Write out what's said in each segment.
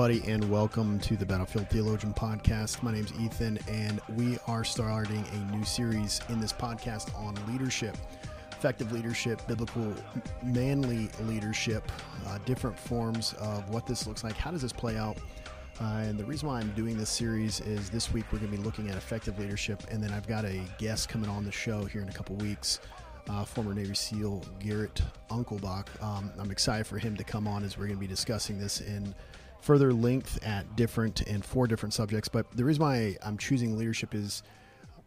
everybody, and welcome to the Battlefield Theologian podcast. My name is Ethan, and we are starting a new series in this podcast on leadership, effective leadership, biblical, manly leadership, uh, different forms of what this looks like. How does this play out? Uh, and the reason why I'm doing this series is this week we're going to be looking at effective leadership, and then I've got a guest coming on the show here in a couple weeks. Uh, former Navy SEAL Garrett Unkelbach. Um, I'm excited for him to come on as we're going to be discussing this in further length at different and four different subjects. But the reason why I'm choosing leadership is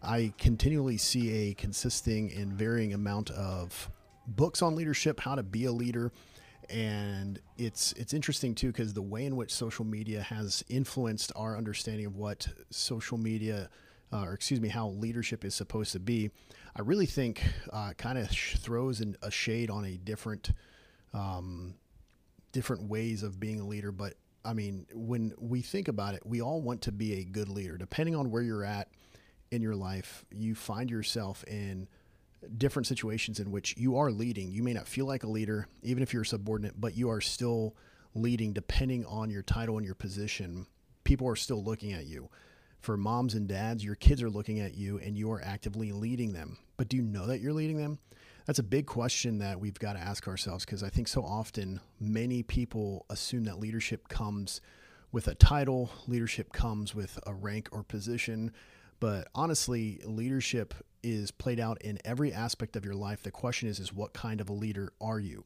I continually see a consisting and varying amount of books on leadership, how to be a leader, and it's it's interesting too because the way in which social media has influenced our understanding of what social media, uh, or excuse me, how leadership is supposed to be. I really think uh, kind of sh- throws in a shade on a different. Um, different ways of being a leader, but I mean, when we think about it, we all want to be a good leader. Depending on where you're at in your life, you find yourself in different situations in which you are leading. You may not feel like a leader, even if you're a subordinate, but you are still leading depending on your title and your position. People are still looking at you. For moms and dads, your kids are looking at you and you are actively leading them. But do you know that you're leading them? That's a big question that we've got to ask ourselves because I think so often many people assume that leadership comes with a title, leadership comes with a rank or position. But honestly, leadership is played out in every aspect of your life. The question is, is what kind of a leader are you?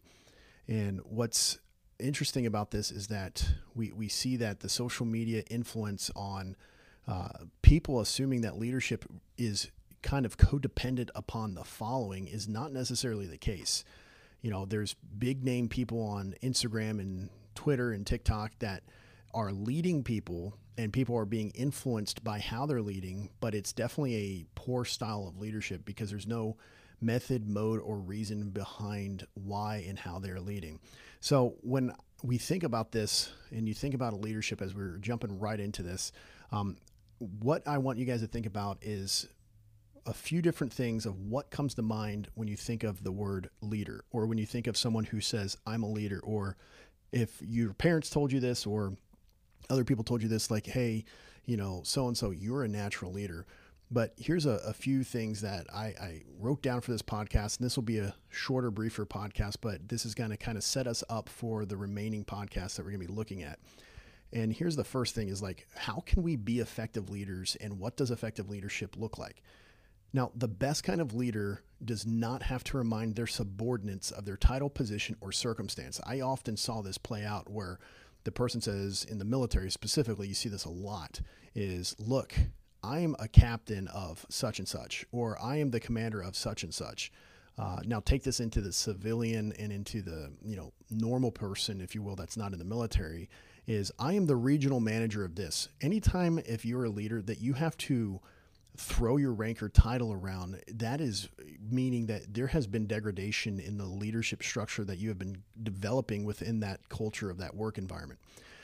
And what's interesting about this is that we, we see that the social media influence on uh, people assuming that leadership is kind of codependent upon the following is not necessarily the case. You know, there's big name people on Instagram and Twitter and TikTok that are leading people and people are being influenced by how they're leading, but it's definitely a poor style of leadership because there's no method, mode, or reason behind why and how they're leading. So when we think about this and you think about a leadership as we're jumping right into this, um, what I want you guys to think about is a few different things of what comes to mind when you think of the word leader or when you think of someone who says, I'm a leader, or if your parents told you this or other people told you this, like, hey, you know, so and so, you're a natural leader. But here's a, a few things that I, I, wrote down for this podcast, and this will be a shorter, briefer podcast, but this is going to kind of set us up for the remaining podcasts that we're going to be looking at. And here's the first thing is like, how can we be effective leaders and what does effective leadership look like? Now, the best kind of leader does not have to remind their subordinates of their title, position, or circumstance. I often saw this play out where the person says, in the military specifically, you see this a lot, is look, I am a captain of such and such, or I am the commander of such and such. Uh, now take this into the civilian and into the you know normal person, if you will, that's not in the military. Is I am the regional manager of this. Anytime if you're a leader that you have to throw your rank or title around, that is meaning that there has been degradation in the leadership structure that you have been developing within that culture of that work environment.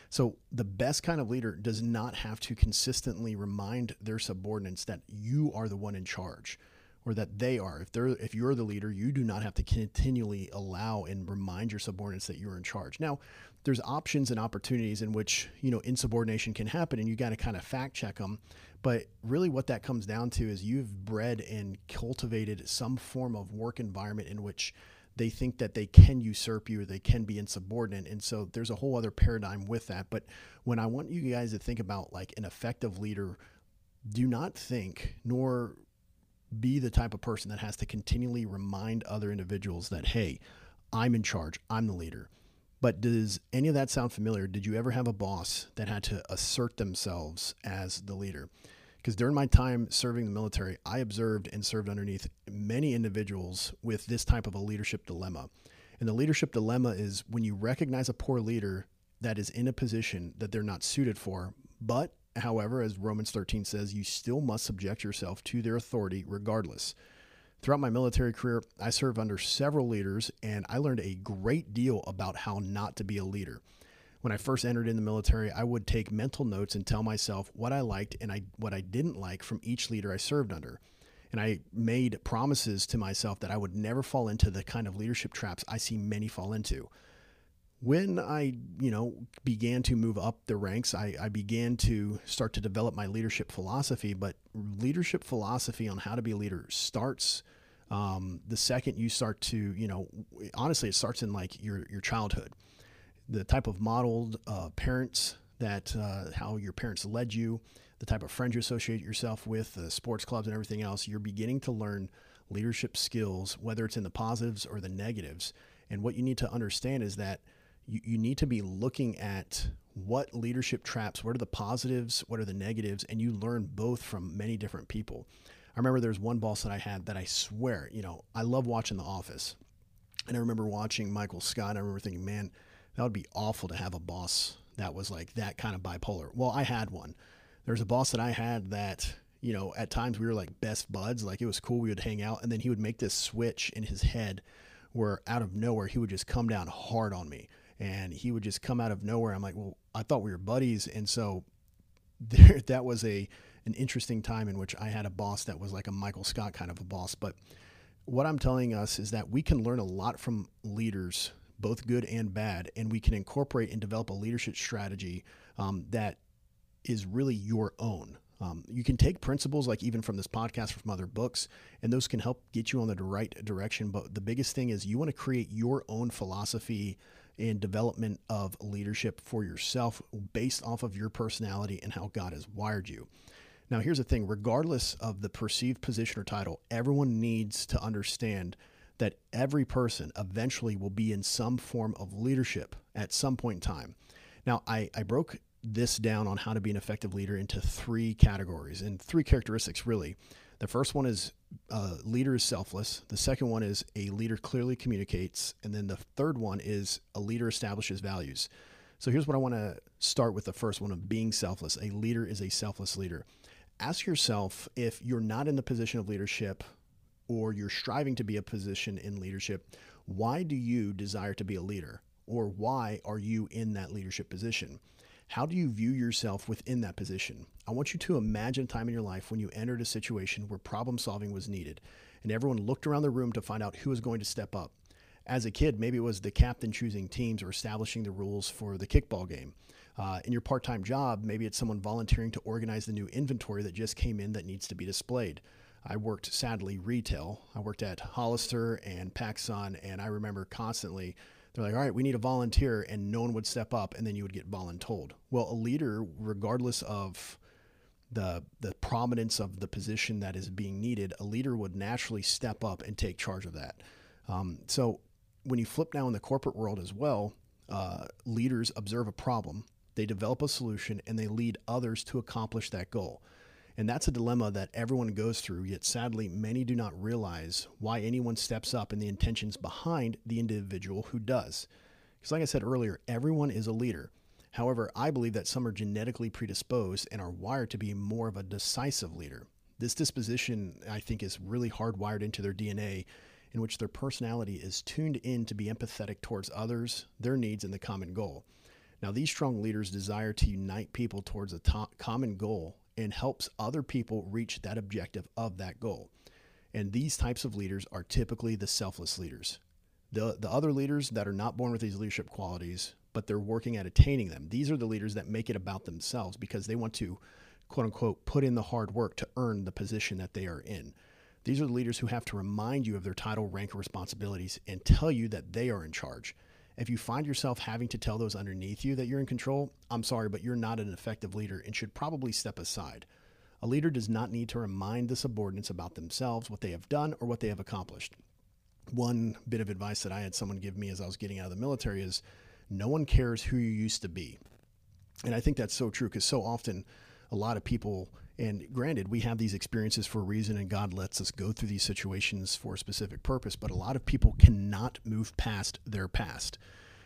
So, the best kind of leader does not have to consistently remind their subordinates that you are the one in charge or that they are. If they're if you're the leader, you do not have to continually allow and remind your subordinates that you're in charge. Now, there's options and opportunities in which, you know, insubordination can happen and you got to kind of fact check them. But really, what that comes down to is you've bred and cultivated some form of work environment in which they think that they can usurp you or they can be insubordinate. And so there's a whole other paradigm with that. But when I want you guys to think about like an effective leader, do not think nor be the type of person that has to continually remind other individuals that, hey, I'm in charge, I'm the leader. But does any of that sound familiar? Did you ever have a boss that had to assert themselves as the leader? Because during my time serving the military, I observed and served underneath many individuals with this type of a leadership dilemma. And the leadership dilemma is when you recognize a poor leader that is in a position that they're not suited for, but however, as Romans 13 says, you still must subject yourself to their authority regardless. Throughout my military career, I served under several leaders and I learned a great deal about how not to be a leader when I first entered in the military, I would take mental notes and tell myself what I liked and I, what I didn't like from each leader I served under. And I made promises to myself that I would never fall into the kind of leadership traps I see many fall into. when I, you know, began to move up the ranks, I, I, began to start to develop my leadership philosophy. But leadership philosophy on how to be a leader starts um, the second you start to, you know, honestly, it starts in like your your childhood, the type of modeled uh, parents that uh, how your parents led you, the type of friends you associate yourself with, the sports clubs and everything else. You're beginning to learn leadership skills, whether it's in the positives or the negatives. And what you need to understand is that you, you need to be looking at what leadership traps, what are the positives, what are the negatives, and you learn both from many different people. I remember there's one boss that I had that I swear, you know, I love watching The Office. And I remember watching Michael Scott, and I remember thinking, man, that would be awful to have a boss that was like that kind of bipolar. Well, I had one. There's a boss that I had that, you know, at times we were like best buds. Like it was cool. We would hang out, and then he would make this switch in his head where out of nowhere he would just come down hard on me and he would just come out of nowhere. I'm like, well, I thought we were buddies, and so there, that was a an interesting time in which I had a boss that was like a Michael Scott kind of a boss. But what I'm telling us is that we can learn a lot from leaders, both good and bad, and we can incorporate and develop a leadership strategy um, that is really your own. Um, you can take principles like even from this podcast or from other books, and those can help get you on the right direction. But the biggest thing is you want to create your own philosophy and development of leadership for yourself based off of your personality and how God has wired you. Now, here's the thing regardless of the perceived position or title, everyone needs to understand that every person eventually will be in some form of leadership at some point in time. Now, I, I broke this down on how to be an effective leader into three categories and three characteristics, really. The first one is uh, leader is selfless. The second one is a leader clearly communicates. And then the third one is a leader establishes values. So here's what I want to start with the first one of being selfless. A leader is a selfless leader. Ask yourself if you're not in the position of leadership or you're striving to be a position in leadership, why do you desire to be a leader? Or why are you in that leadership position? How do you view yourself within that position? I want you to imagine a time in your life when you entered a situation where problem solving was needed and everyone looked around the room to find out who was going to step up. As a kid, maybe it was the captain choosing teams or establishing the rules for the kickball game. Uh, in your part time job, maybe it's someone volunteering to organize the new inventory that just came in that needs to be displayed. I worked, sadly, retail. I worked at Hollister and PacSun, and I remember constantly they're like, all right, we need a volunteer, and no one would step up, and then you would get voluntold. Well, a leader, regardless of the the prominence of the position that is being needed, a leader would naturally step up and take charge of that. Um, so when you flip now in the corporate world as well, uh, leaders observe a problem, they develop a solution, and they lead others to accomplish that goal. And that's a dilemma that everyone goes through, yet sadly, many do not realize why anyone steps up and the intentions behind the individual who does. Because, like I said earlier, everyone is a leader. However, I believe that some are genetically predisposed and are wired to be more of a decisive leader. This disposition, I think, is really hardwired into their DNA, in which their personality is tuned in to be empathetic towards others, their needs, and the common goal. Now, these strong leaders desire to unite people towards a to- common goal and helps other people reach that objective of that goal. And these types of leaders are typically the selfless leaders. The, the other leaders that are not born with these leadership qualities, but they're working at attaining them, these are the leaders that make it about themselves because they want to, quote unquote, put in the hard work to earn the position that they are in. These are the leaders who have to remind you of their title, rank, or responsibilities and tell you that they are in charge. If you find yourself having to tell those underneath you that you're in control, I'm sorry, but you're not an effective leader and should probably step aside. A leader does not need to remind the subordinates about themselves, what they have done, or what they have accomplished. One bit of advice that I had someone give me as I was getting out of the military is no one cares who you used to be. And I think that's so true because so often a lot of people and granted, we have these experiences for a reason, and God lets us go through these situations for a specific purpose. But a lot of people cannot move past their past.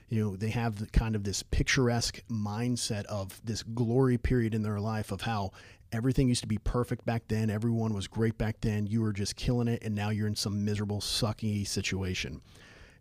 You know, they have the, kind of this picturesque mindset of this glory period in their life of how everything used to be perfect back then, everyone was great back then, you were just killing it, and now you're in some miserable, sucky situation.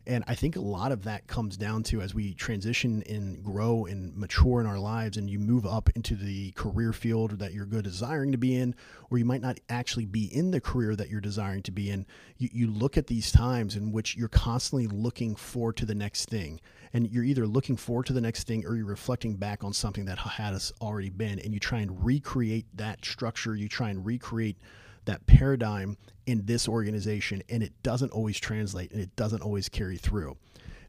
And I think a lot of that comes down to as we transition and grow and mature in our lives, and you move up into the career field that you're good desiring to be in, or you might not actually be in the career that you're desiring to be in. You, you look at these times in which you're constantly looking forward to the next thing. And you're either looking forward to the next thing or you're reflecting back on something that had us already been, and you try and recreate that structure. You try and recreate that paradigm in this organization and it doesn't always translate and it doesn't always carry through.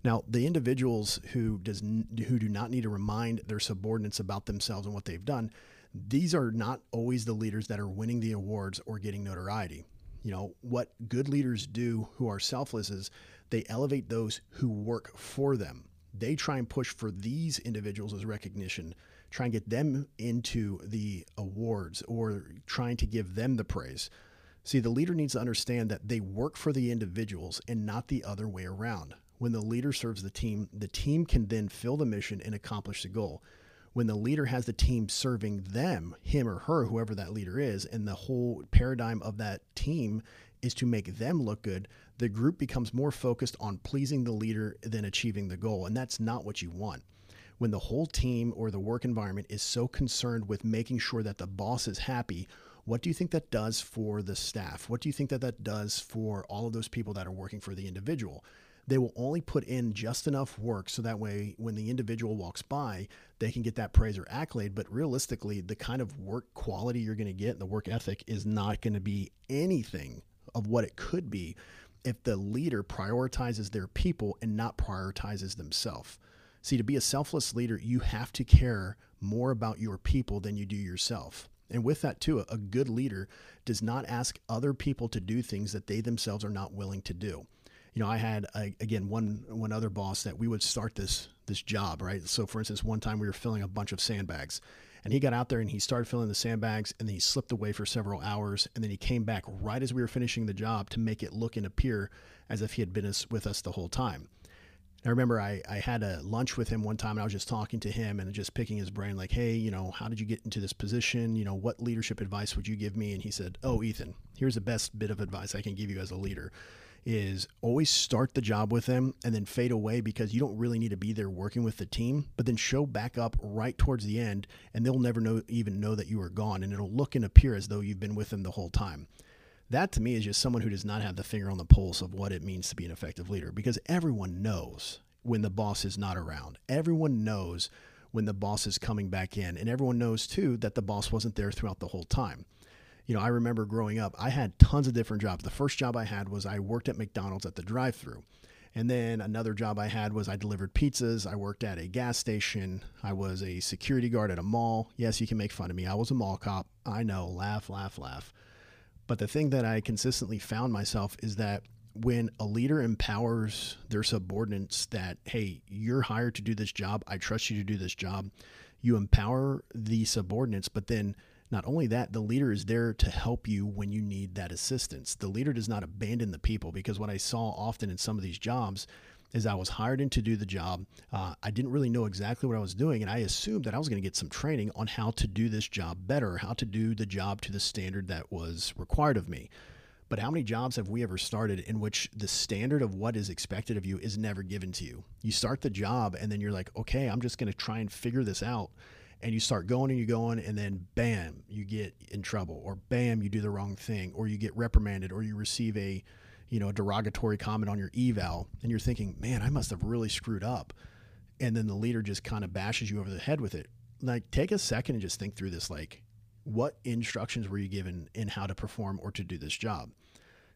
Now, the individuals who does who do not need to remind their subordinates about themselves and what they've done, these are not always the leaders that are winning the awards or getting notoriety. You know, what good leaders do who are selfless is they elevate those who work for them. They try and push for these individuals as recognition try and get them into the awards or trying to give them the praise. See, the leader needs to understand that they work for the individuals and not the other way around. When the leader serves the team, the team can then fill the mission and accomplish the goal. When the leader has the team serving them, him or her, whoever that leader is, and the whole paradigm of that team is to make them look good, the group becomes more focused on pleasing the leader than achieving the goal. And that's not what you want when the whole team or the work environment is so concerned with making sure that the boss is happy, what do you think that does for the staff? What do you think that that does for all of those people that are working for the individual? They will only put in just enough work so that way when the individual walks by, they can get that praise or accolade. But realistically, the kind of work quality you're going to get, the work ethic, is not going to be anything of what it could be if the leader prioritizes their people and not prioritizes themselves. See, to be a selfless leader, you have to care more about your people than you do yourself. And with that, too, a good leader does not ask other people to do things that they themselves are not willing to do. You know, I had again one one other boss that we would start this this job, right? So, for instance, one time we were filling a bunch of sandbags, and he got out there and he started filling the sandbags, and then he slipped away for several hours, and then he came back right as we were finishing the job to make it look and appear as if he had been with us the whole time. I remember I, I had a lunch with him one time and I was just talking to him and just picking his brain, like, hey, you know, how did you get into this position? You know, what leadership advice would you give me? And he said, oh, Ethan, here's the best bit of advice I can give you as a leader is always start the job with them and then fade away because you don't really need to be there working with the team, but then show back up right towards the end and they'll never know even know that you are gone and it'll look and appear as though you've been with them the whole time. That to me is just someone who does not have the finger on the pulse of what it means to be an effective leader because everyone knows when the boss is not around. Everyone knows when the boss is coming back in, and everyone knows too that the boss wasn't there throughout the whole time. You know, I remember growing up, I had tons of different jobs. The first job I had was I worked at McDonald's at the drive through. And then another job I had was I delivered pizzas. I worked at a gas station. I was a security guard at a mall. Yes, you can make fun of me. I was a mall cop. I know, laugh, laugh, laugh. But the thing that I consistently found myself is that when a leader empowers their subordinates that, hey, you're hired to do this job, I trust you to do this job, you empower the subordinates, but then not only that, the leader is there to help you when you need that assistance. The leader does not abandon the people because what I saw often in some of these jobs is I was hired in to do the job. Uh, I didn't really know exactly what I was doing, and I assumed that I was going to get some training on how to do this job better, how to do the job to the standard that was required of me. But how many jobs have we ever started in which the standard of what is expected of you is never given to you? You start the job and then you're like, okay, I'm just going to try and figure this out. And you start going and you're going, and then bam, you get in trouble, or bam, you do the wrong thing, or you get reprimanded, or you receive a you know, a derogatory comment on your eval, and you're thinking, man, I must have really screwed up. And then the leader just kind of bashes you over the head with it. Like, take a second and just think through this. Like, what instructions were you given in how to perform or to do this job?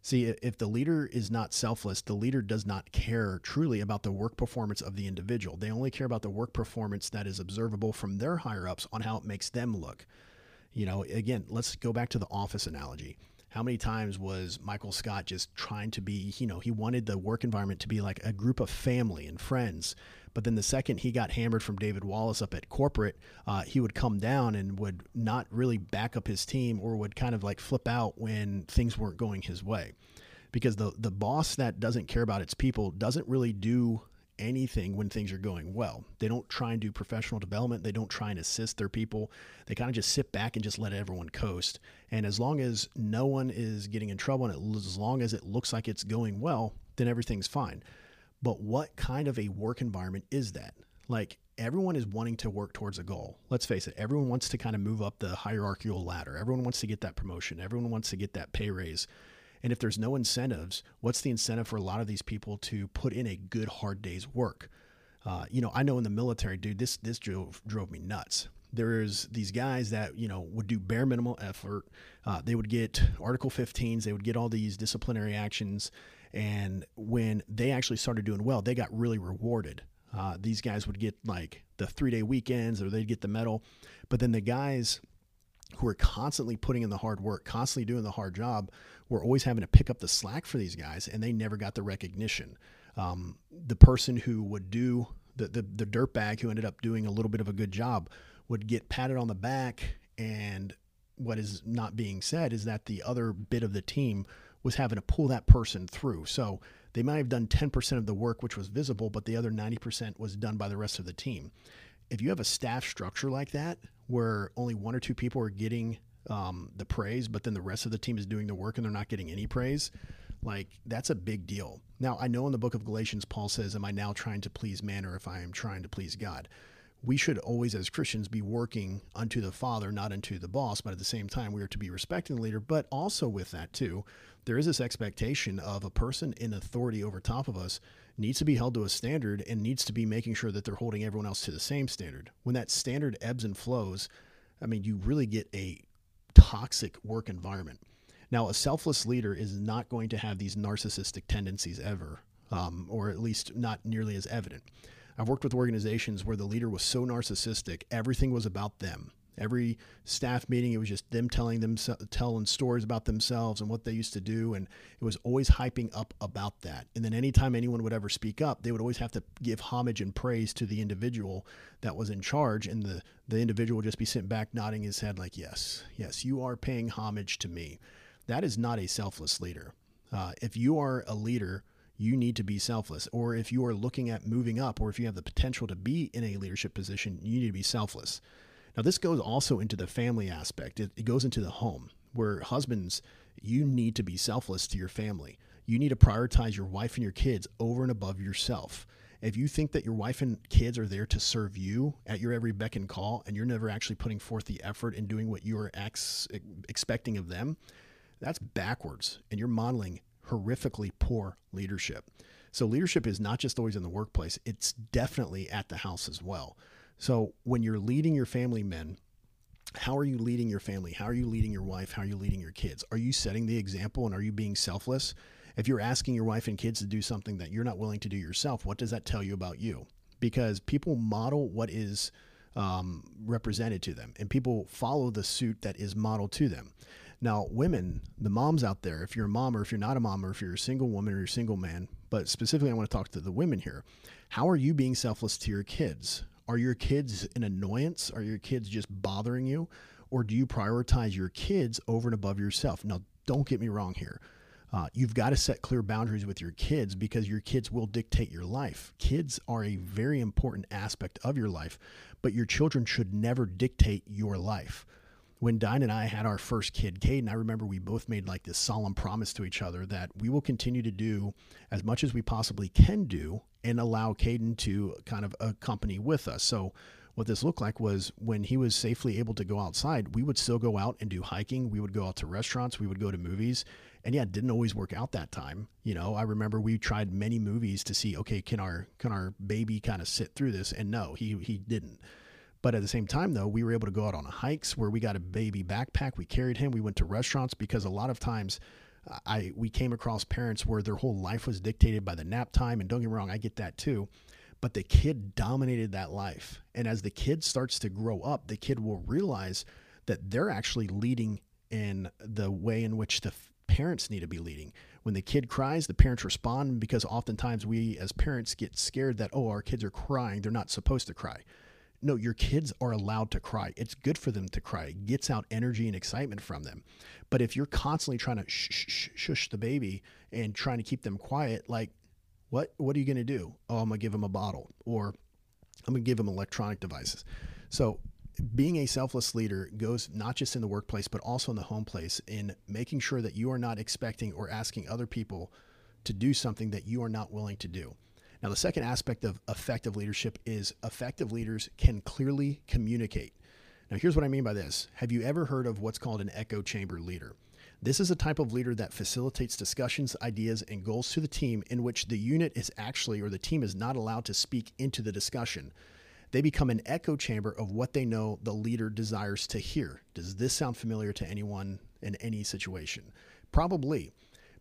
See, if the leader is not selfless, the leader does not care truly about the work performance of the individual. They only care about the work performance that is observable from their higher ups on how it makes them look. You know, again, let's go back to the office analogy how many times was Michael Scott just trying to be, you know, he wanted the work environment to be like a group of family and friends. But then the second he got hammered from David Wallace up at corporate, uh, he would come down and would not really back up his team or would kind of like flip out when things weren't going his way. Because the, the boss that doesn't care about its people doesn't really do anything when things are going well. They don't try and do professional development. They don't try and assist their people. They kind of just sit back and just let everyone coast. And as long as no one is getting in trouble and it, as long as it looks like it's going well, then everything's fine. But what kind of a work environment is that? Like everyone is wanting to work towards a goal. Let's face it, everyone wants to kind of move up the hierarchical ladder. Everyone wants to get that promotion. Everyone wants to get that pay raise. And if there's no incentives, what's the incentive for a lot of these people to put in a good hard day's work? Uh, you know, I know in the military, dude, this this drove drove me nuts. There's these guys that you know would do bare minimal effort. Uh, they would get Article 15s. They would get all these disciplinary actions, and when they actually started doing well, they got really rewarded. Uh, these guys would get like the three day weekends, or they'd get the medal. But then the guys who are constantly putting in the hard work, constantly doing the hard job, were always having to pick up the slack for these guys, and they never got the recognition. Um, the person who would do the, the the dirtbag who ended up doing a little bit of a good job would get patted on the back, and what is not being said is that the other bit of the team was having to pull that person through. So they might have done 10% of the work, which was visible, but the other 90% was done by the rest of the team. If you have a staff structure like that, where only one or two people are getting um, the praise, but then the rest of the team is doing the work and they're not getting any praise, like that's a big deal. Now, I know in the book of Galatians, Paul says, Am I now trying to please man or if I am trying to please God? We should always, as Christians, be working unto the Father, not unto the boss, but at the same time, we are to be respecting the leader. But also, with that, too, there is this expectation of a person in authority over top of us needs to be held to a standard and needs to be making sure that they're holding everyone else to the same standard. When that standard ebbs and flows, I mean, you really get a toxic work environment. Now, a selfless leader is not going to have these narcissistic tendencies ever, um, or at least not nearly as evident. I've worked with organizations where the leader was so narcissistic, everything was about them. Every staff meeting, it was just them telling them telling stories about themselves and what they used to do, and it was always hyping up about that. And then anytime anyone would ever speak up, they would always have to give homage and praise to the individual that was in charge, and the the individual would just be sitting back nodding his head like, "Yes, yes, you are paying homage to me." That is not a selfless leader. Uh, if you are a leader you need to be selfless. Or if you are looking at moving up, or if you have the potential to be in a leadership position, you need to be selfless. Now, this goes also into the family aspect, it, it goes into the home, where husbands, you need to be selfless to your family. You need to prioritize your wife and your kids over and above yourself. If you think that your wife and kids are there to serve you at your every beck and call, and you're never actually putting forth the effort in doing what you are ex- expecting of them, that's backwards. And you're modeling horrifically poor leadership. So, leadership is not just always in the workplace, it's definitely at the house as well. So when you're leading your family men, how are you leading your family? How are you leading your wife? How are you leading your kids? Are you setting the example and are you being selfless? If you're asking your wife and kids to do something that you're not willing to do yourself, what does that tell you about you? Because people model what is um, represented to them and people follow the suit that is modeled to them. Now, women, the moms out there, if you're a mom or if you're not a mom or if you're a single woman or you're a single man, but specifically, I want to talk to the women here. How are you being selfless to your kids? Are your kids an annoyance? Are your kids just bothering you? Or do you prioritize your kids over and above yourself? Now, don't get me wrong here. Uh, you've got to set clear boundaries with your kids because your kids will dictate your life. Kids are a very important aspect of your life, but your children should never dictate your life. When Dinah and I had our first kid, Caden, I remember we both made like this solemn promise to each other that we will continue to do as much as we possibly can do and allow Caden to kind of accompany with us. So what this looked like was when he was safely able to go outside, we would still go out and do hiking. We would go out to restaurants. We would go to movies. And yeah, it didn't always work out that time. You know, I remember we tried many movies to see, okay, can our can our baby kind of sit through this? And no, he he didn't. But at the same time, though, we were able to go out on hikes where we got a baby backpack. We carried him. We went to restaurants because a lot of times uh, I we came across parents where their whole life was dictated by the nap time, and don't get me wrong, I get that too. But the kid dominated that life, and as the kid starts to grow up, the kid will realize that they're actually leading in the way in which the parents need to be leading. When the kid cries, the parents respond because oftentimes we as parents get scared that oh our kids are crying, they're not supposed to cry. No, your kids are allowed to cry. It's good for them to cry. It gets out energy and excitement from them. But if you're constantly trying to shh, shh, shush the baby and trying to keep them quiet, like, what what are you going to do? Oh, I'm going to give them a bottle or I'm going to give them electronic devices. So being a selfless leader goes not just in the workplace, but also in the home place in making sure that you are not expecting or asking other people to do something that you are not willing to do. Now, the second aspect of effective leadership is effective leaders can clearly communicate. Now, here's what I mean by this. Have you ever heard of what's called an echo chamber leader? This is a type of leader that facilitates discussions, ideas, and goals to the team in which the unit is actually or the team is not allowed to speak into the discussion. They become an echo chamber of what they know the leader desires to hear. Does this sound familiar to anyone in any situation? Probably,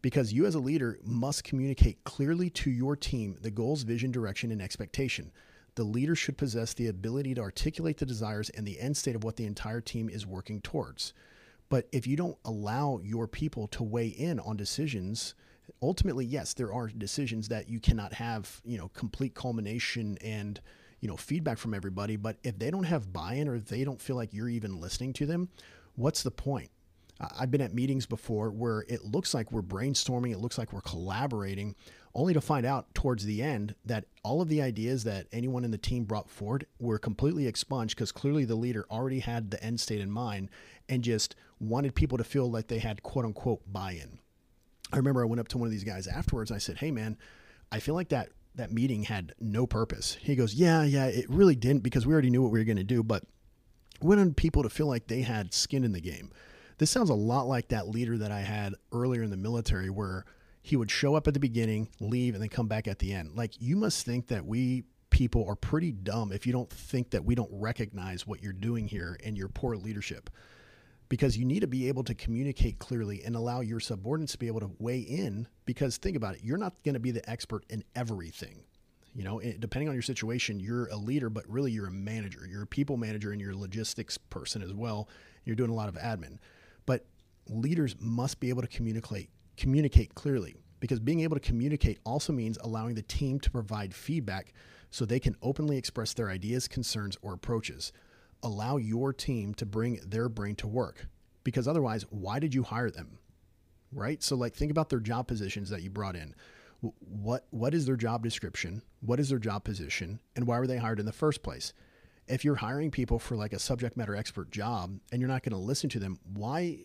because you as a leader must communicate clearly to your team the goals, vision, direction, and expectation. The leader should possess the ability to articulate the desires and the end state of what the entire team is working towards. But if you don't allow your people to weigh in on decisions, ultimately, yes, there are decisions that you cannot have, you know, complete culmination and you know feedback from everybody but if they don't have buy-in or they don't feel like you're even listening to them what's the point I've been at meetings before where it looks like we're brainstorming, it looks like we're collaborating, only to find out towards the end that all of the ideas that anyone in the team brought forward were completely expunged because clearly the leader already had the end state in mind and just wanted people to feel like they had quote unquote buy in. I remember I went up to one of these guys afterwards. and I said, Hey, man, I feel like that that meeting had no purpose. He goes, Yeah, yeah, it really didn't because we already knew what we were going to do, but we wanted people to feel like they had skin in the game. This sounds a lot like that leader that I had earlier in the military where he would show up at the beginning, leave, and then come back at the end. Like, you must think that we people are pretty dumb if you don't think that we don't recognize what you're doing here and your poor leadership. Because you need to be able to communicate clearly and allow your subordinates to be able to weigh in because think about it you're not going to be the expert in everything. You know depending on your situation you're a leader but really you're a manager. You're a people manager and you're a logistics person as well. You're doing a lot of admin leaders must be able to communicate communicate clearly because being able to communicate also means allowing the team to provide feedback so they can openly express their ideas concerns or approaches. Allow your team to bring their brain to work because otherwise why did you hire them? Right? So like think about their job positions that you brought in. What what is their job description? What is their job position? And why were they hired in the first place? If you're hiring people for like a subject matter expert job and you're not going to listen to them why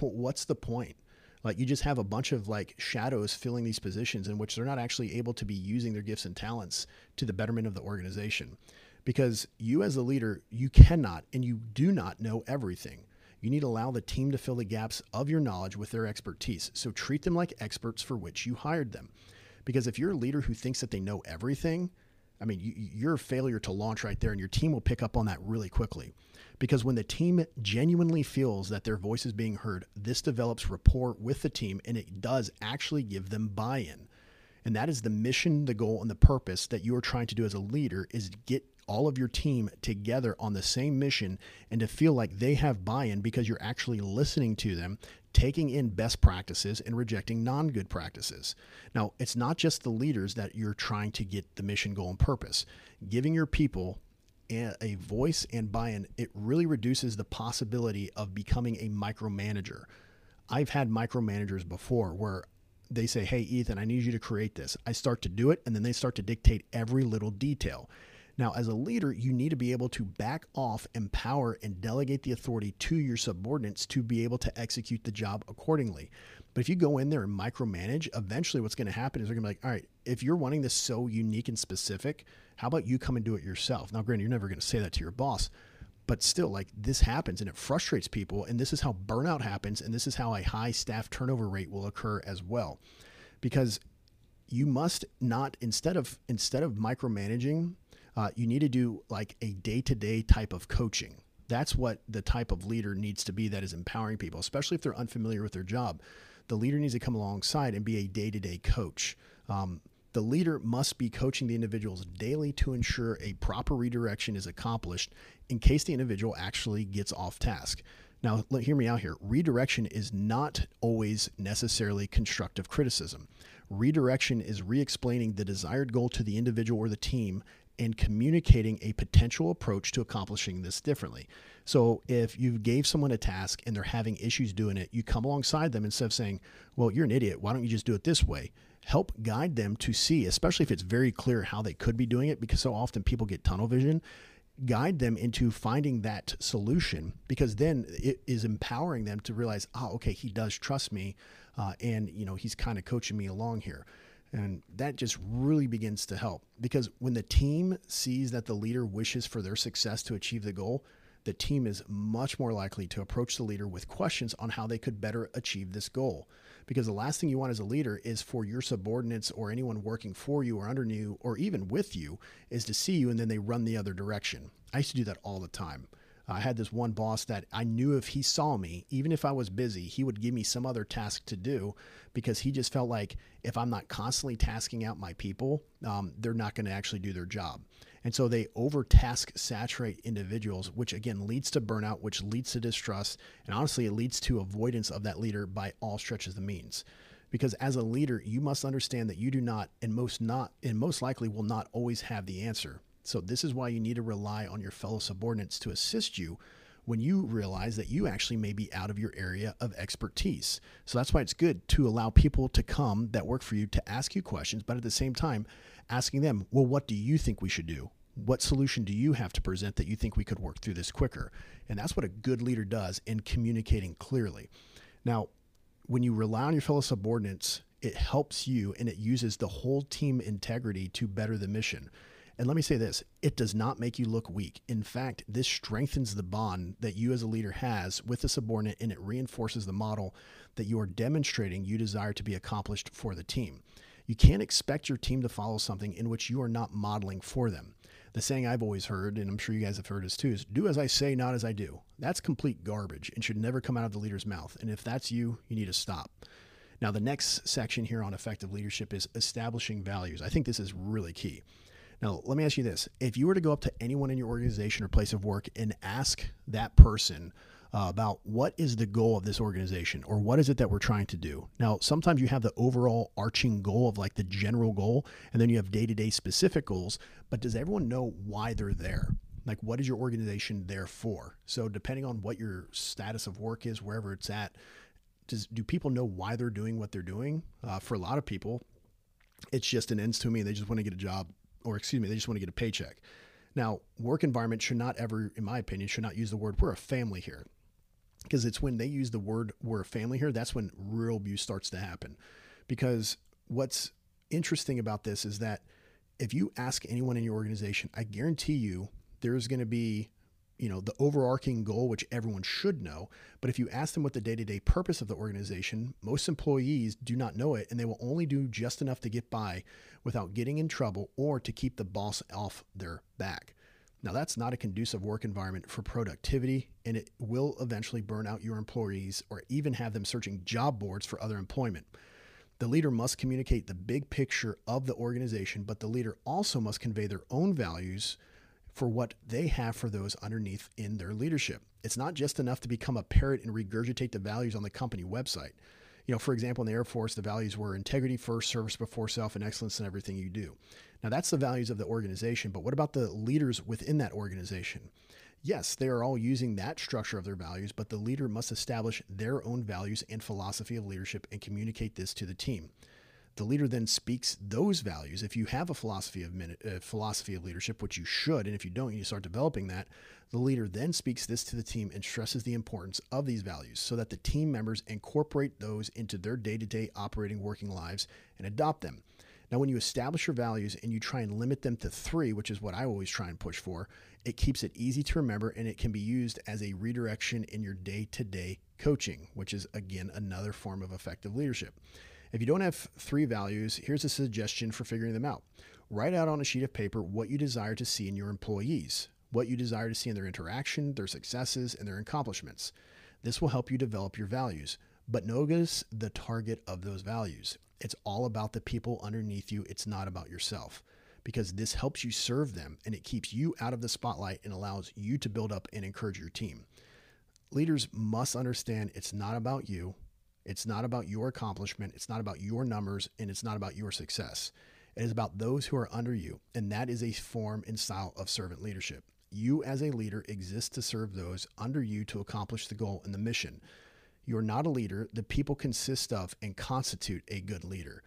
what's the point like you just have a bunch of like shadows filling these positions in which they're not actually able to be using their gifts and talents to the betterment of the organization because you as a leader, you cannot and you do not know everything. You need to allow the team to fill the gaps of your knowledge with their expertise. So treat them like experts for which you hired them. Because if you're a leader who thinks that they know everything, I mean, you, are a failure to launch right there, and your team will pick up on that really quickly. Because when the team genuinely feels that their voice is being heard, this develops rapport with the team and it does actually give them buy in. And that is the mission, the goal, and the purpose that you are trying to do as a leader is get all of your team together on the same mission and to feel like they have buy in because you're actually listening to them, taking in best practices and rejecting non good practices. Now, it's not just the leaders that you're trying to get the mission, goal, and purpose. Giving your people a voice and buy in, it really reduces the possibility of becoming a micromanager. I've had micromanagers before where they say, Hey, Ethan, I need you to create this. I start to do it, and then they start to dictate every little detail. Now, as a leader, you need to be able to back off, empower, and delegate the authority to your subordinates to be able to execute the job accordingly. But if you go in there and micromanage, eventually what's going to happen is they're going to be like, all right, if you're wanting this so unique and specific, how about you come and do it yourself? Now, granted, you're never going to say that to your boss, but still, like this happens and it frustrates people. And this is how burnout happens. And this is how a high staff turnover rate will occur as well. Because you must not, instead of, instead of micromanaging, uh, you need to do like a day to day type of coaching. That's what the type of leader needs to be that is empowering people, especially if they're unfamiliar with their job. The leader needs to come alongside and be a day to day coach. Um, the leader must be coaching the individuals daily to ensure a proper redirection is accomplished in case the individual actually gets off task. Now, hear me out here. Redirection is not always necessarily constructive criticism. Redirection is re explaining the desired goal to the individual or the team and communicating a potential approach to accomplishing this differently. So if you gave someone a task and they're having issues doing it, you come alongside them instead of saying, "Well, you're an idiot. Why don't you just do it this way?" Help guide them to see, especially if it's very clear how they could be doing it because so often people get tunnel vision. Guide them into finding that solution because then it is empowering them to realize, oh, okay, he does trust me, uh, and you know he's kind of coaching me along here And that just really begins to help because when the team sees that the leader wishes for their success to achieve the goal, the team is much more likely to approach the leader with questions on how they could better achieve this goal. Because the last thing you want as a leader is for your subordinates or anyone working for you or under you or even with you is to see you and then they run the other direction. I used to do that all the time. I had this one boss that I knew if he saw me, even if I was busy, he would give me some other task to do because he just felt like if I'm not constantly tasking out my people, um, they're not going to actually do their job. And so they overtask saturate individuals, which again leads to burnout, which leads to distrust. And honestly, it leads to avoidance of that leader by all stretches of the means. Because as a leader, you must understand that you do not, and most not, and most likely will not always have the answer. So this is why you need to rely on your fellow subordinates to assist you when you realize that you actually may be out of your area of expertise. So that's why it's good to allow people to come that work for you to ask you questions, but at the same time, asking them, well, what do you think we should do? What solution do you have to present that you think we could work through this quicker? And that's what a good leader does in communicating clearly. Now, when you rely on your fellow subordinates, it helps you and it uses the whole team integrity to better the mission. And let me say this it does not make you look weak. In fact, this strengthens the bond that you as a leader has with the subordinate and it reinforces the model that you are demonstrating you desire to be accomplished for the team. You can't expect your team to follow something in which you are not modeling for them. The saying I've always heard, and I'm sure you guys have heard this too, is do as I say, not as I do. That's complete garbage and should never come out of the leader's mouth. And if that's you, you need to stop. Now, the next section here on effective leadership is establishing values. I think this is really key. Now, let me ask you this. If you were to go up to anyone in your organization or place of work and ask that person uh, about what is the goal of this organization or what is it that we're trying to do. Now, sometimes you have the overall arching goal of like the general goal, and then you have day to day specific goals, but does everyone know why they're there? Like, what is your organization there for? So, depending on what your status of work is, wherever it's at, does, do people know why they're doing what they're doing? Uh, for a lot of people, it's just an ends to me. They just want to get a job or excuse me, they just want to get a paycheck. Now, work environment should not ever, in my opinion, should not use the word we're a family here. Because it's when they use the word we're a family here, that's when real abuse starts to happen. Because what's interesting about this is that if you ask anyone in your organization, I guarantee you there's going to be you know the overarching goal which everyone should know but if you ask them what the day-to-day purpose of the organization most employees do not know it and they will only do just enough to get by without getting in trouble or to keep the boss off their back now that's not a conducive work environment for productivity and it will eventually burn out your employees or even have them searching job boards for other employment the leader must communicate the big picture of the organization but the leader also must convey their own values for what they have for those underneath in their leadership. It's not just enough to become a parrot and regurgitate the values on the company website. You know, for example, in the Air Force, the values were integrity first, service before self, and excellence in everything you do. Now, that's the values of the organization, but what about the leaders within that organization? Yes, they are all using that structure of their values, but the leader must establish their own values and philosophy of leadership and communicate this to the team. The leader then speaks those values. If you have a philosophy of uh, philosophy of leadership, which you should, and if you don't, you start developing that. The leader then speaks this to the team and stresses the importance of these values so that the team members incorporate those into their day-to-day operating working lives and adopt them. Now, when you establish your values and you try and limit them to three, which is what I always try and push for, it keeps it easy to remember and it can be used as a redirection in your day to day coaching, which is again another form of effective leadership. If you don't have three values, here's a suggestion for figuring them out. Write out on a sheet of paper what you desire to see in your employees, what you desire to see in their interaction, their successes, and their accomplishments. This will help you develop your values. But notice the target of those values. It's all about the people underneath you, it's not about yourself. Because this helps you serve them and it keeps you out of the spotlight and allows you to build up and encourage your team. Leaders must understand it's not about you, it's not about your accomplishment, it's not about your numbers, and it's not about your success. It is about those who are under you, and that is a form and style of servant leadership. You, as a leader, exist to serve those under you to accomplish the goal and the mission. You are not a leader, the people consist of and constitute a good leader.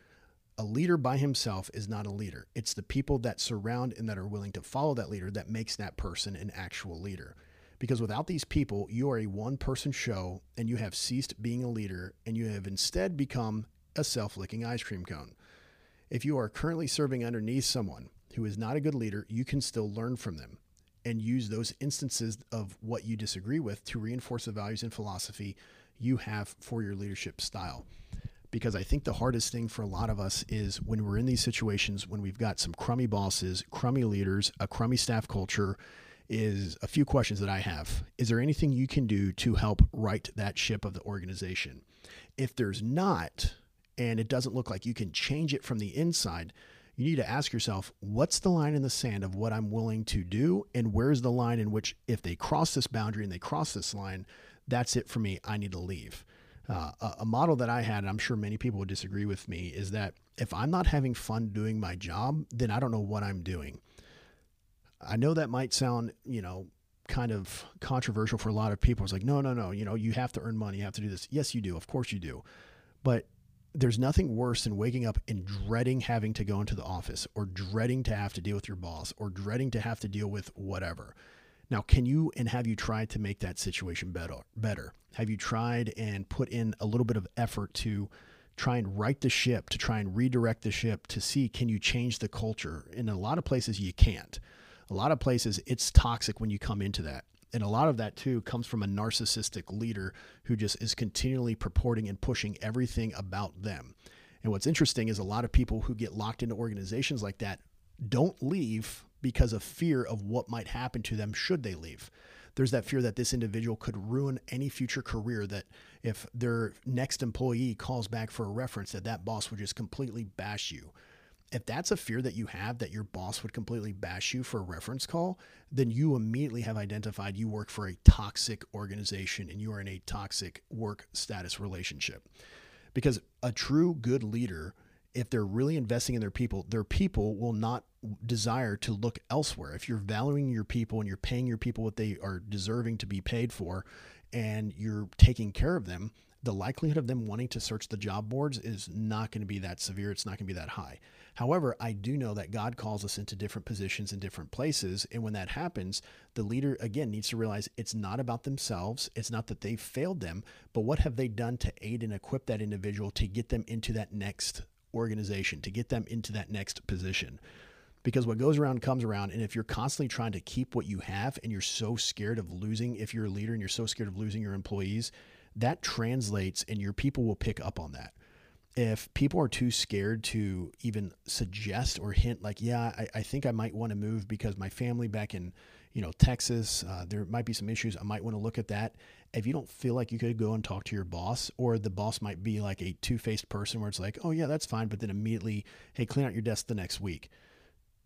A leader by himself is not a leader. It's the people that surround and that are willing to follow that leader that makes that person an actual leader. Because without these people, you are a one person show and you have ceased being a leader and you have instead become a self licking ice cream cone. If you are currently serving underneath someone who is not a good leader, you can still learn from them and use those instances of what you disagree with to reinforce the values and philosophy you have for your leadership style. Because I think the hardest thing for a lot of us is when we're in these situations when we've got some crummy bosses, crummy leaders, a crummy staff culture, is a few questions that I have. Is there anything you can do to help right that ship of the organization? If there's not, and it doesn't look like you can change it from the inside, you need to ask yourself, what's the line in the sand of what I'm willing to do? And where's the line in which, if they cross this boundary and they cross this line, that's it for me. I need to leave. Uh, a, a model that I had, and I'm sure many people would disagree with me, is that if I'm not having fun doing my job, then I don't know what I'm doing. I know that might sound, you know, kind of controversial for a lot of people. It's like, no, no, no, you know, you have to earn money, you have to do this. Yes, you do. Of course you do. But there's nothing worse than waking up and dreading having to go into the office or dreading to have to deal with your boss or dreading to have to deal with whatever. Now, can you and have you tried to make that situation better? Better? Have you tried and put in a little bit of effort to try and right the ship, to try and redirect the ship, to see can you change the culture? In a lot of places, you can't. A lot of places, it's toxic when you come into that. And a lot of that too comes from a narcissistic leader who just is continually purporting and pushing everything about them. And what's interesting is a lot of people who get locked into organizations like that don't leave because of fear of what might happen to them should they leave. There's that fear that this individual could ruin any future career that if their next employee calls back for a reference that that boss would just completely bash you if that's a fear that you have that your boss would completely bash you for a reference call, then you immediately have identified you work for a toxic organization and you are in a toxic work status relationship. Because a true good leader, if they're really investing in their people, their people will not desire to look elsewhere. If you're valuing your people and you're paying your people what they are deserving to be paid for and you're taking care of them, the likelihood of them wanting to search the job boards is not going to be that severe. It's not going to be that high. However, I do know that God calls us into different positions in different places. And when that happens, the leader, again, needs to realize it's not about themselves. It's not that they failed them, but what have they done to aid and equip that individual to get them into that next organization, to get them into that next position? because what goes around comes around. And if you're constantly trying to keep what you have and you're so scared of losing, if you're a leader and you're so scared of losing your employees, that translates and your people will pick up on that if people are too scared to even suggest or hint like yeah i, I think i might want to move because my family back in you know texas uh, there might be some issues i might want to look at that if you don't feel like you could go and talk to your boss or the boss might be like a two-faced person where it's like oh yeah that's fine but then immediately hey clean out your desk the next week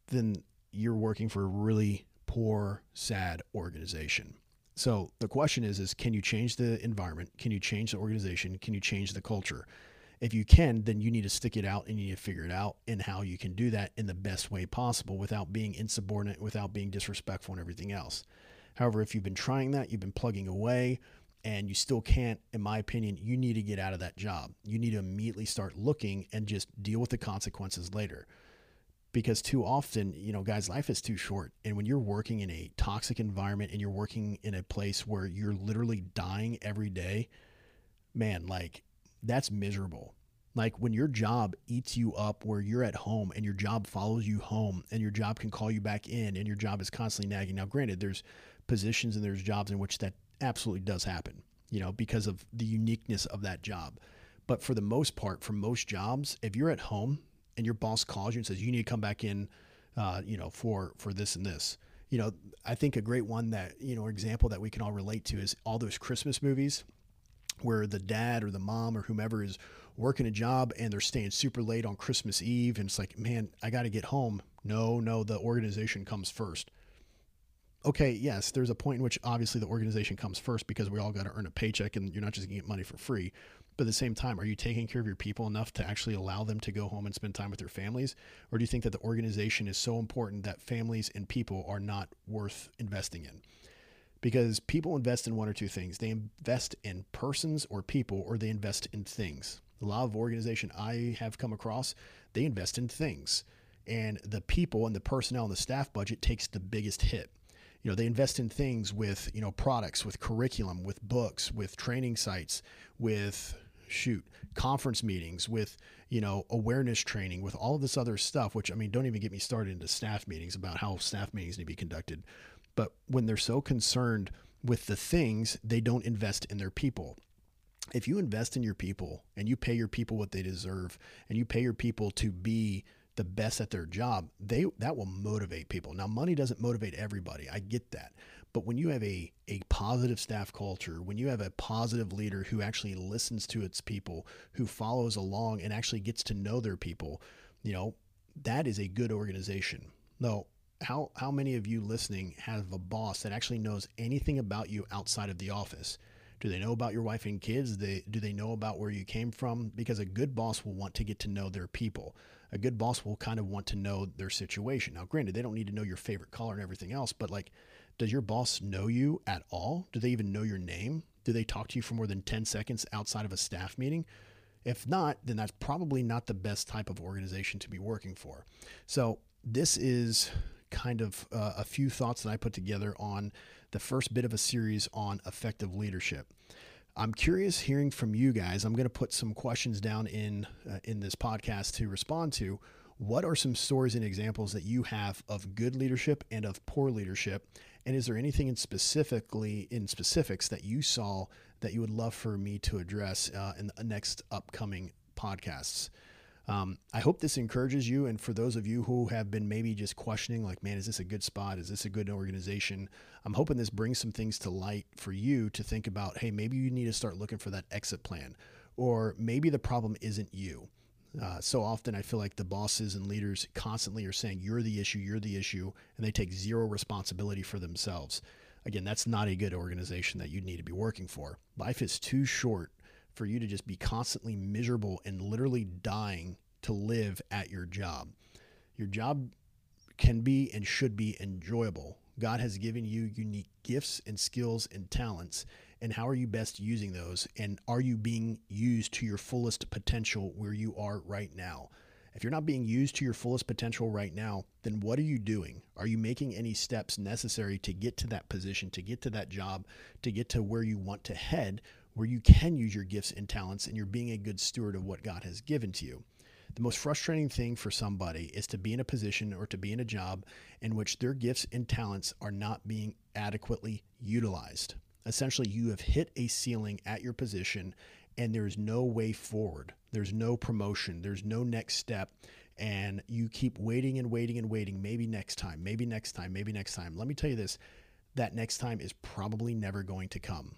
then you're working for a really poor sad organization. So the question is is can you change the environment? Can you change the organization? Can you change the culture if you can, then you need to stick it out and you need to figure it out and how you can do that in the best way possible without being insubordinate, without being disrespectful and everything else. However, if you've been trying that, you've been plugging away, and you still can't, in my opinion, you need to get out of that job. You need to immediately start looking and just deal with the consequences later. Because too often, you know, guys, life is too short. And when you're working in a toxic environment and you're working in a place where you're literally dying every day, man, like that's miserable. Like when your job eats you up where you're at home and your job follows you home and your job can call you back in and your job is constantly nagging. Now, granted, there's positions and there's jobs in which that absolutely does happen, you know, because of the uniqueness of that job. But for the most part, for most jobs, if you're at home and your boss calls you and says you need to come back in, uh, you know, for for this and this, you know, I think a great one that you know example that we can all relate to is all those Christmas movies where the dad or the mom or whomever is working a job and they're staying super late on Christmas Eve and it's like, man, I got to get home. No, no, the organization comes first. Okay, yes, there's a point in which obviously the organization comes first because we all got to earn a paycheck and you're not just going to get money for free. But at the same time, are you taking care of your people enough to actually allow them to go home and spend time with their families? Or do you think that the organization is so important that families and people are not worth investing in? Because people invest in one or two things. They invest in persons or people, or they invest in things. A lot of organization I have come across, they invest in things, and the people and the personnel and the staff budget takes the biggest hit. You know, they invest in things with you know products, with curriculum, with books, with training sites, with shoot conference meetings with you know awareness training with all of this other stuff which i mean don't even get me started into staff meetings about how staff meetings need to be conducted but when they're so concerned with the things they don't invest in their people if you invest in your people and you pay your people what they deserve and you pay your people to be the best at their job, they that will motivate people. Now money doesn't motivate everybody. I get that. But when you have a, a positive staff culture, when you have a positive leader who actually listens to its people, who follows along and actually gets to know their people, you know, that is a good organization. No, how how many of you listening have a boss that actually knows anything about you outside of the office? Do they know about your wife and kids? Do they, do they know about where you came from? Because a good boss will want to get to know their people. A good boss will kind of want to know their situation. Now, granted, they don't need to know your favorite color and everything else, but like, does your boss know you at all? Do they even know your name? Do they talk to you for more than 10 seconds outside of a staff meeting? If not, then that's probably not the best type of organization to be working for. So, this is kind of uh, a few thoughts that I put together on the first bit of a series on effective leadership. I'm curious hearing from you guys. I'm going to put some questions down in uh, in this podcast to respond to. What are some stories and examples that you have of good leadership and of poor leadership? And is there anything in specifically in specifics that you saw that you would love for me to address uh, in the next upcoming podcasts? Um, I hope this encourages you. And for those of you who have been maybe just questioning, like, man, is this a good spot? Is this a good organization? I'm hoping this brings some things to light for you to think about. Hey, maybe you need to start looking for that exit plan, or maybe the problem isn't you. Uh, so often I feel like the bosses and leaders constantly are saying, you're the issue, you're the issue, and they take zero responsibility for themselves. Again, that's not a good organization that you need to be working for. Life is too short for you to just be constantly miserable and literally dying to live at your job. Your job can be and should be enjoyable. God has given you unique gifts and skills and talents. And how are you best using those? And are you being used to your fullest potential where you are right now? If you're not being used to your fullest potential right now, then what are you doing? Are you making any steps necessary to get to that position, to get to that job, to get to where you want to head? Where you can use your gifts and talents and you're being a good steward of what God has given to you. The most frustrating thing for somebody is to be in a position or to be in a job in which their gifts and talents are not being adequately utilized. Essentially, you have hit a ceiling at your position and there's no way forward. There's no promotion, there's no next step. And you keep waiting and waiting and waiting. Maybe next time, maybe next time, maybe next time. Let me tell you this that next time is probably never going to come.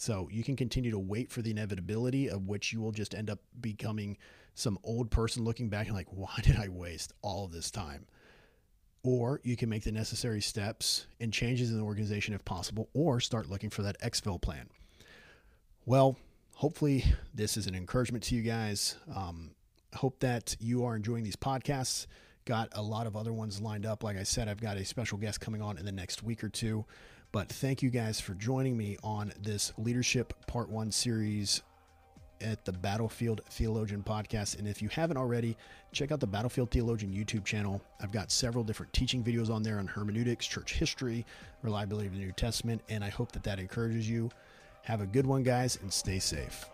So you can continue to wait for the inevitability of which you will just end up becoming some old person looking back and like, why did I waste all of this time? Or you can make the necessary steps and changes in the organization if possible, or start looking for that exfil plan. Well, hopefully this is an encouragement to you guys. Um, hope that you are enjoying these podcasts. Got a lot of other ones lined up. Like I said, I've got a special guest coming on in the next week or two. But thank you guys for joining me on this Leadership Part 1 series at the Battlefield Theologian podcast. And if you haven't already, check out the Battlefield Theologian YouTube channel. I've got several different teaching videos on there on hermeneutics, church history, reliability of the New Testament, and I hope that that encourages you. Have a good one, guys, and stay safe.